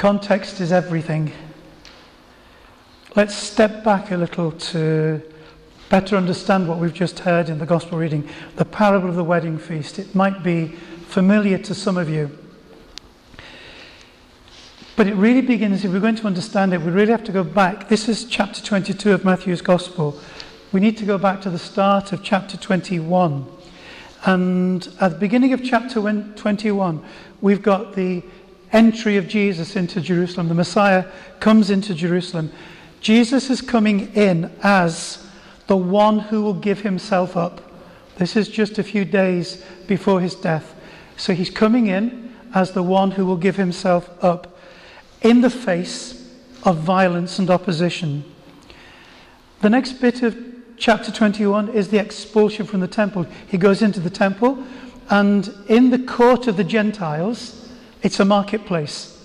Context is everything. Let's step back a little to better understand what we've just heard in the Gospel reading the parable of the wedding feast. It might be familiar to some of you. But it really begins, if we're going to understand it, we really have to go back. This is chapter 22 of Matthew's Gospel. We need to go back to the start of chapter 21. And at the beginning of chapter 21, we've got the entry of Jesus into Jerusalem. The Messiah comes into Jerusalem. Jesus is coming in as the one who will give himself up. This is just a few days before his death. So he's coming in as the one who will give himself up in the face of violence and opposition. The next bit of chapter 21 is the expulsion from the temple. He goes into the temple, and in the court of the Gentiles, it's a marketplace.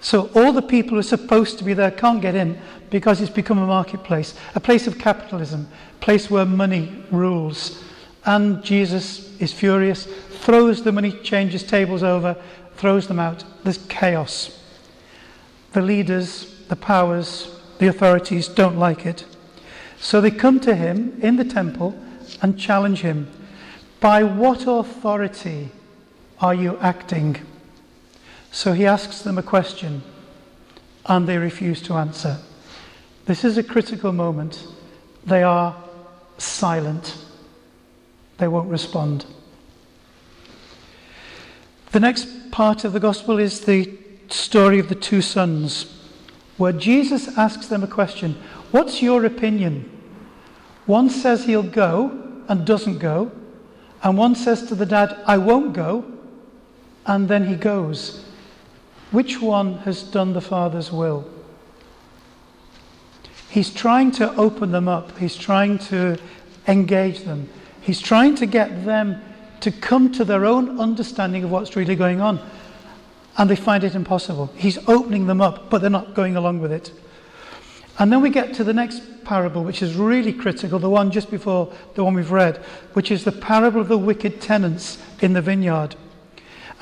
So all the people who are supposed to be there can't get in because it's become a marketplace, a place of capitalism, a place where money rules. And Jesus is furious, throws the money changers tables over, throws them out. There's chaos. The leaders, the powers, the authorities don't like it. So they come to him in the temple and challenge him. By what authority are you acting? So he asks them a question and they refuse to answer. This is a critical moment. They are silent, they won't respond. The next part of the gospel is the story of the two sons, where Jesus asks them a question What's your opinion? One says he'll go and doesn't go, and one says to the dad, I won't go, and then he goes. Which one has done the Father's will? He's trying to open them up, he's trying to engage them, he's trying to get them to come to their own understanding of what's really going on. And they find it impossible. He's opening them up, but they're not going along with it. And then we get to the next parable, which is really critical, the one just before the one we've read, which is the parable of the wicked tenants in the vineyard.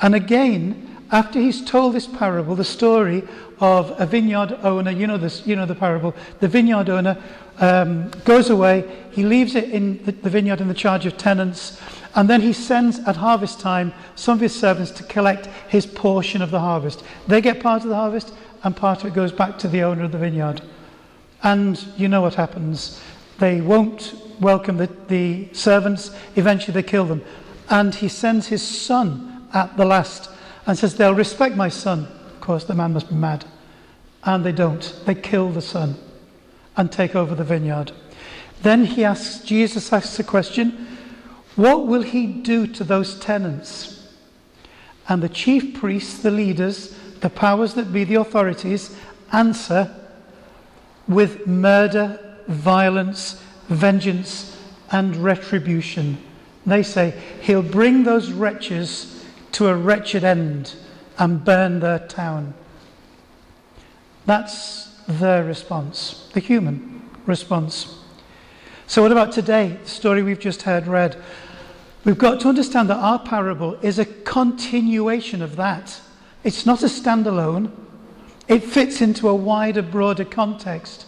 And again, after he's told this parable, the story of a vineyard owner, you know this, you know the parable. The vineyard owner um, goes away, he leaves it in the, the vineyard in the charge of tenants, and then he sends at harvest time some of his servants to collect his portion of the harvest. They get part of the harvest, and part of it goes back to the owner of the vineyard. And you know what happens. They won't welcome the, the servants. Eventually, they kill them. And he sends his son at the last and says, They'll respect my son. Of course, the man must be mad. And they don't. They kill the son and take over the vineyard. Then he asks, Jesus asks the question, What will he do to those tenants? And the chief priests, the leaders, the powers that be, the authorities, answer, with murder, violence, vengeance, and retribution. They say, He'll bring those wretches to a wretched end and burn their town. That's their response, the human response. So, what about today, the story we've just heard read? We've got to understand that our parable is a continuation of that. It's not a standalone, it fits into a wider, broader context.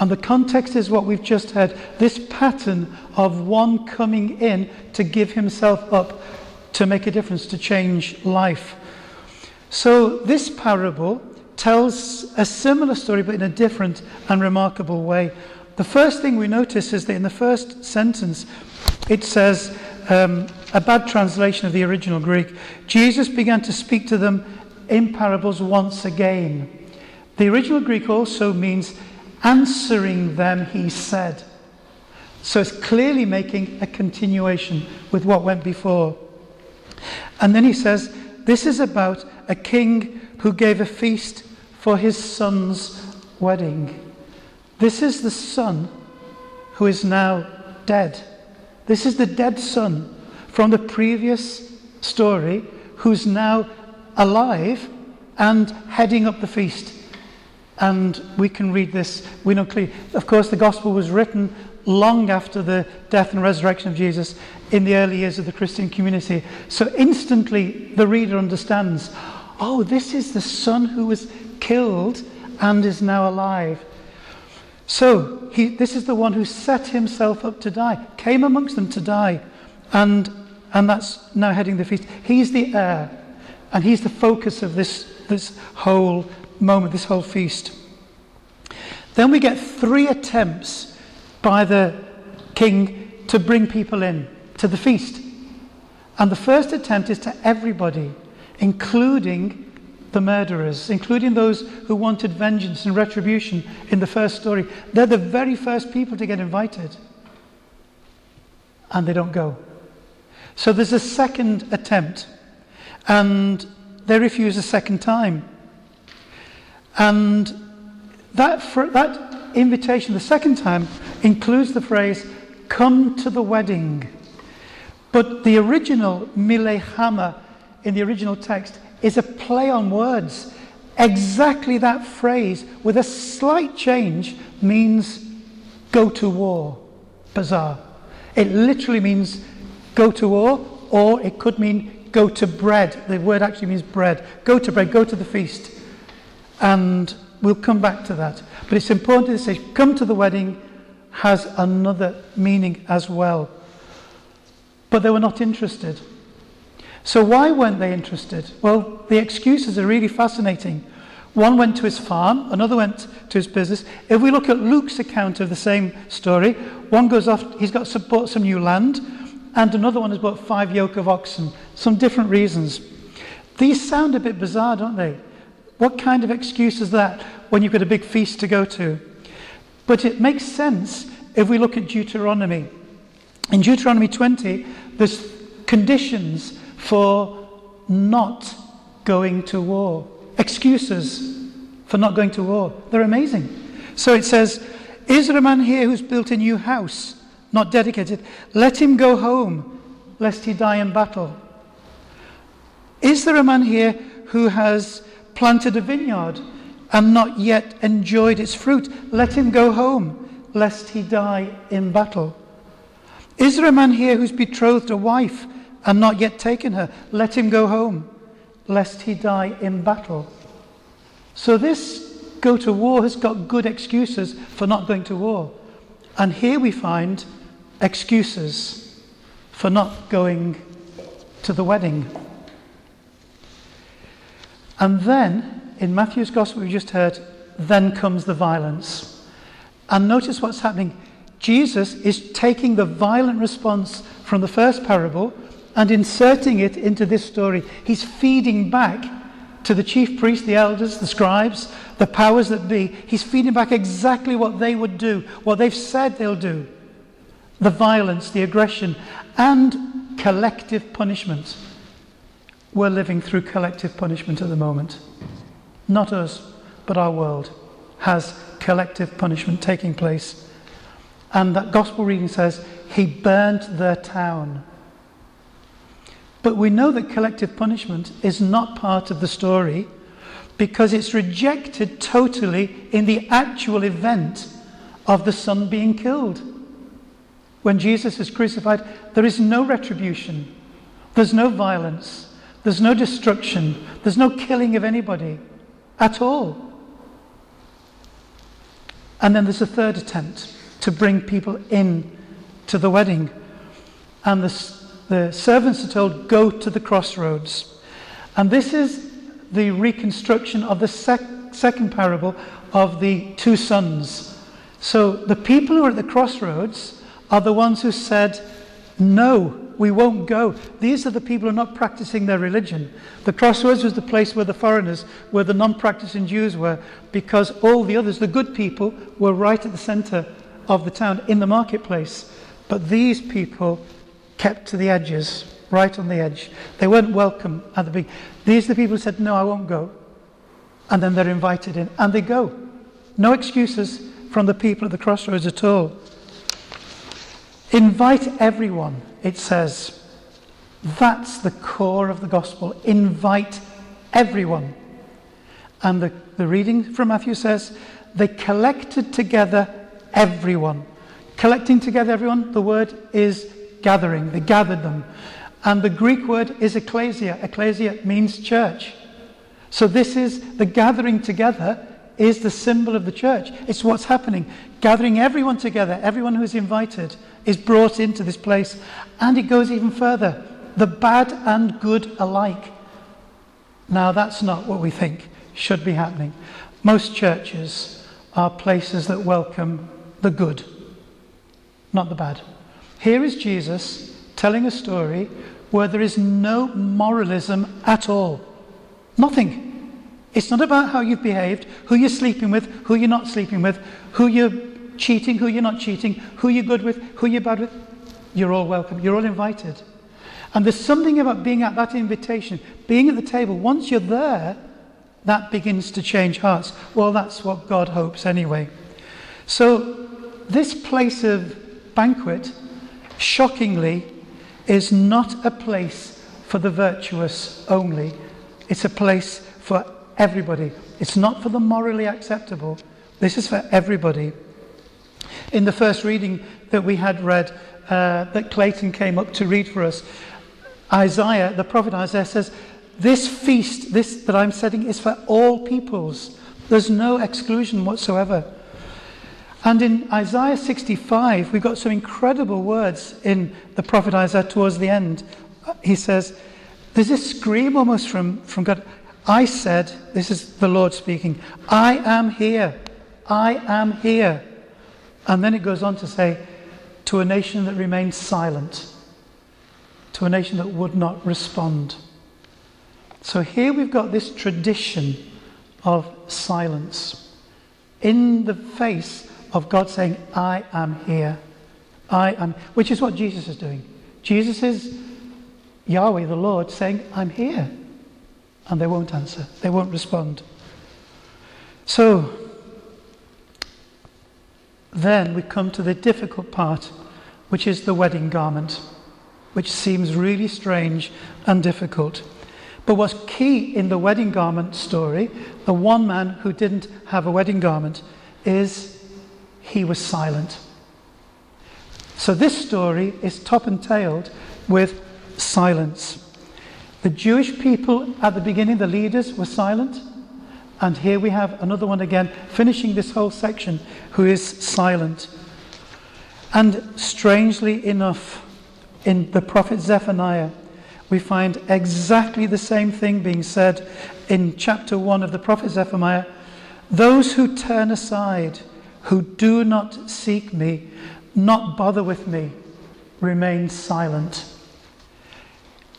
And the context is what we've just heard this pattern of one coming in to give himself up to make a difference, to change life. So, this parable tells a similar story, but in a different and remarkable way. The first thing we notice is that in the first sentence, it says, um, a bad translation of the original Greek, Jesus began to speak to them in parables once again. The original Greek also means answering them, he said. So it's clearly making a continuation with what went before. And then he says, This is about a king who gave a feast for his son's wedding. This is the son who is now dead. This is the dead son from the previous story who's now alive and heading up the feast. And we can read this, we know clearly. Of course, the gospel was written long after the death and resurrection of Jesus in the early years of the Christian community. So instantly the reader understands oh, this is the son who was killed and is now alive. So, he, this is the one who set himself up to die, came amongst them to die, and, and that's now heading the feast. He's the heir, and he's the focus of this, this whole moment, this whole feast. Then we get three attempts by the king to bring people in to the feast. And the first attempt is to everybody, including the murderers, including those who wanted vengeance and retribution in the first story. They're the very first people to get invited. And they don't go. So there's a second attempt, and they refuse a second time. And that, that invitation, the second time, includes the phrase, come to the wedding. But the original milehama in the original text is a play on words. Exactly that phrase, with a slight change, means go to war. Bizarre. It literally means go to war, or it could mean go to bread. The word actually means bread. Go to bread, go to the feast. And we'll come back to that. But it's important to say, come to the wedding has another meaning as well. But they were not interested. So, why weren't they interested? Well, the excuses are really fascinating. One went to his farm, another went to his business. If we look at Luke's account of the same story, one goes off, he's got bought some new land, and another one has bought five yoke of oxen. Some different reasons. These sound a bit bizarre, don't they? What kind of excuse is that when you've got a big feast to go to? But it makes sense if we look at Deuteronomy. In Deuteronomy 20, there's conditions for not going to war, excuses for not going to war. They're amazing. So it says, Is there a man here who's built a new house, not dedicated? Let him go home, lest he die in battle. Is there a man here who has planted a vineyard and not yet enjoyed its fruit? Let him go home, lest he die in battle. Is there a man here who's betrothed a wife and not yet taken her? Let him go home, lest he die in battle. So this go to war has got good excuses for not going to war. And here we find excuses for not going to the wedding. And then, in Matthew's Gospel, we just heard, then comes the violence. And notice what's happening. Jesus is taking the violent response from the first parable and inserting it into this story. He's feeding back to the chief priests, the elders, the scribes, the powers that be. He's feeding back exactly what they would do, what they've said they'll do the violence, the aggression, and collective punishment. We're living through collective punishment at the moment. Not us, but our world has collective punishment taking place. And that gospel reading says, He burnt their town. But we know that collective punishment is not part of the story because it's rejected totally in the actual event of the son being killed. When Jesus is crucified, there is no retribution, there's no violence, there's no destruction. There's no killing of anybody at all. And then there's a third attempt to bring people in to the wedding. And the, the servants are told, go to the crossroads. And this is the reconstruction of the sec- second parable of the two sons. So the people who are at the crossroads are the ones who said, no, we won't go. These are the people who are not practicing their religion. The crossroads was the place where the foreigners, where the non practicing Jews were, because all the others, the good people, were right at the center of the town in the marketplace. But these people kept to the edges, right on the edge. They weren't welcome at the beginning. These are the people who said, No, I won't go. And then they're invited in, and they go. No excuses from the people at the crossroads at all. Invite everyone it says, that's the core of the gospel. Invite everyone. And the, the reading from Matthew says, they collected together everyone. Collecting together everyone, the word is gathering. They gathered them. And the Greek word is ecclesia. Ecclesia means church. So, this is the gathering together is the symbol of the church. It's what's happening. Gathering everyone together, everyone who's invited is brought into this place. And it goes even further the bad and good alike. Now, that's not what we think should be happening. Most churches are places that welcome the good, not the bad. Here is Jesus telling a story where there is no moralism at all. Nothing. It's not about how you've behaved, who you're sleeping with, who you're not sleeping with, who you're cheating, who you're not cheating, who you're good with, who you're bad with. You're all welcome. You're all invited. And there's something about being at that invitation, being at the table. Once you're there, that begins to change hearts. Well, that's what God hopes anyway. So, this place of banquet, shockingly, is not a place for the virtuous only. It's a place for everybody. It's not for the morally acceptable. This is for everybody. In the first reading that we had read, uh, that Clayton came up to read for us, Isaiah, the prophet Isaiah says, This feast, this that I'm setting, is for all peoples. There's no exclusion whatsoever. And in Isaiah 65, we've got some incredible words in the prophet Isaiah towards the end. He says, There's this scream almost from, from God. I said, This is the Lord speaking, I am here. I am here. And then it goes on to say, To a nation that remained silent to a nation that would not respond. So here we've got this tradition of silence in the face of God saying, I am here. I am, which is what Jesus is doing. Jesus is Yahweh, the Lord, saying, I'm here. And they won't answer, they won't respond. So, then we come to the difficult part, which is the wedding garment which seems really strange and difficult. But what's key in the wedding garment story, the one man who didn't have a wedding garment, is he was silent. So this story is top and tailed with silence. The Jewish people at the beginning, the leaders, were silent. And here we have another one again, finishing this whole section, who is silent. And strangely enough, in the prophet Zephaniah, we find exactly the same thing being said in chapter 1 of the prophet Zephaniah. Those who turn aside, who do not seek me, not bother with me, remain silent.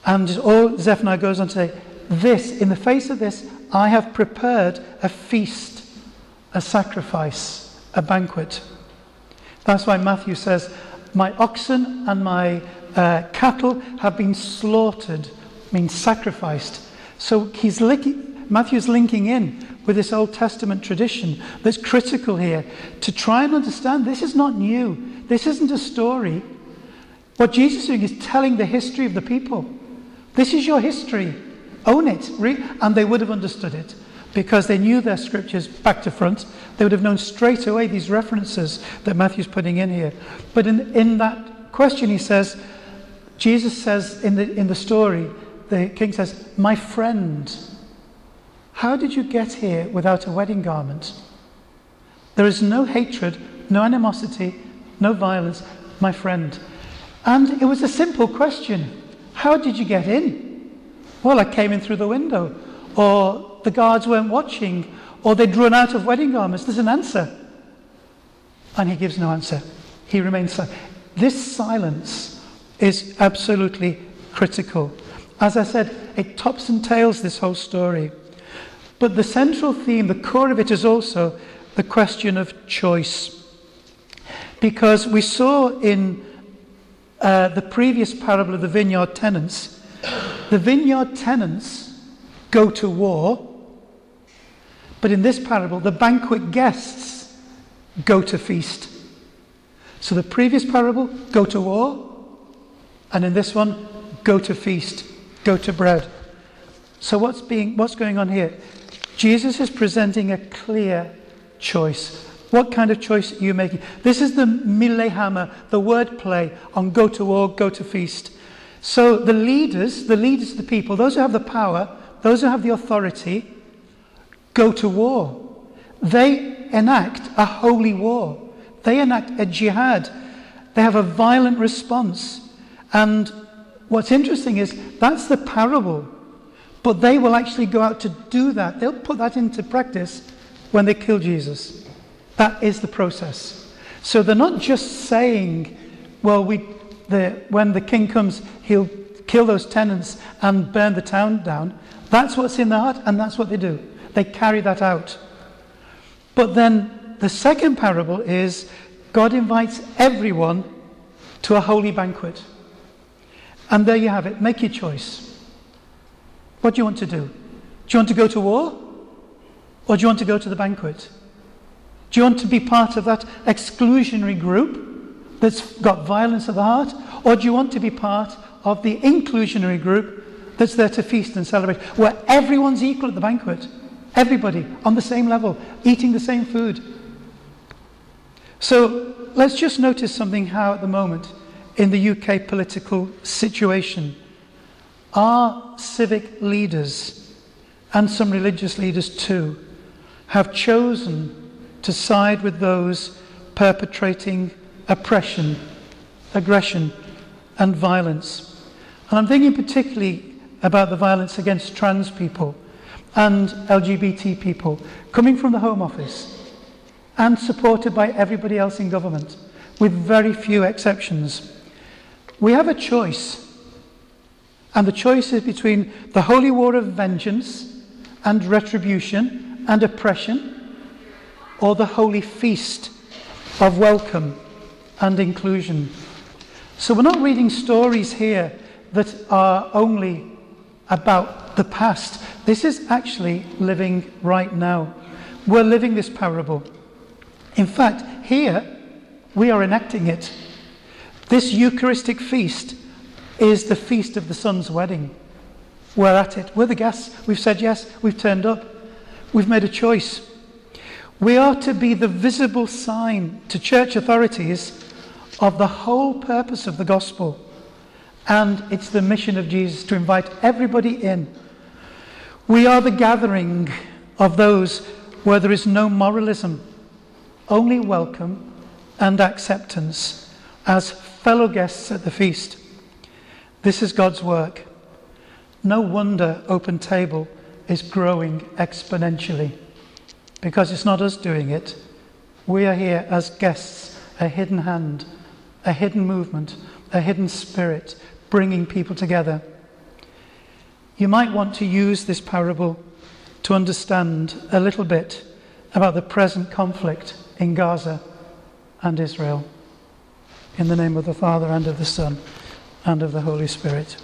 And all Zephaniah goes on to say, This, in the face of this, I have prepared a feast, a sacrifice, a banquet. That's why Matthew says, My oxen and my uh, cattle have been slaughtered, means sacrificed. So he's Matthew's linking in with this Old Testament tradition that's critical here to try and understand this is not new. This isn't a story. What Jesus is doing is telling the history of the people. This is your history. Own it. And they would have understood it because they knew their scriptures back to front. They would have known straight away these references that Matthew's putting in here. But in, in that question, he says, Jesus says in the, in the story, the king says, My friend, how did you get here without a wedding garment? There is no hatred, no animosity, no violence, my friend. And it was a simple question How did you get in? Well, I came in through the window, or the guards weren't watching, or they'd run out of wedding garments. There's an answer. And he gives no answer. He remains silent. This silence is absolutely critical. As I said, it tops and tails this whole story. But the central theme, the core of it, is also the question of choice. Because we saw in uh, the previous parable of the vineyard tenants, the vineyard tenants go to war, but in this parable, the banquet guests go to feast. So the previous parable, go to war, and in this one, go to feast, go to bread. So what's being what's going on here? Jesus is presenting a clear choice. What kind of choice are you making? This is the milehama, the word play on go to war, go to feast. So the leaders, the leaders of the people, those who have the power, those who have the authority, go to war. They enact a holy war. They enact a jihad. They have a violent response. And what's interesting is that's the parable. But they will actually go out to do that. They'll put that into practice when they kill Jesus. That is the process. So they're not just saying, well, we, the, when the king comes, he'll kill those tenants and burn the town down. That's what's in their heart, and that's what they do. They carry that out. But then the second parable is God invites everyone to a holy banquet. And there you have it. Make your choice. What do you want to do? Do you want to go to war? Or do you want to go to the banquet? Do you want to be part of that exclusionary group that's got violence at the heart? Or do you want to be part of the inclusionary group that's there to feast and celebrate, where everyone's equal at the banquet? Everybody on the same level, eating the same food. So let's just notice something how at the moment in the UK political situation, our civic leaders and some religious leaders too have chosen to side with those perpetrating oppression, aggression, and violence. And I'm thinking particularly about the violence against trans people and LGBT people coming from the Home Office and supported by everybody else in government, with very few exceptions. We have a choice, and the choice is between the holy war of vengeance and retribution and oppression or the holy feast of welcome and inclusion. So we're not reading stories here that are only about the past. This is actually living right now. We're living this parable. In fact, here we are enacting it. This Eucharistic feast is the feast of the Son's wedding. We're at it. We're the guests. We've said yes. We've turned up. We've made a choice. We are to be the visible sign to church authorities of the whole purpose of the gospel. And it's the mission of Jesus to invite everybody in. We are the gathering of those where there is no moralism, only welcome and acceptance as fellow guests at the feast. This is God's work. No wonder Open Table is growing exponentially because it's not us doing it. We are here as guests, a hidden hand, a hidden movement, a hidden spirit, bringing people together. You might want to use this parable to understand a little bit about the present conflict in Gaza and Israel. In the name of the Father, and of the Son, and of the Holy Spirit.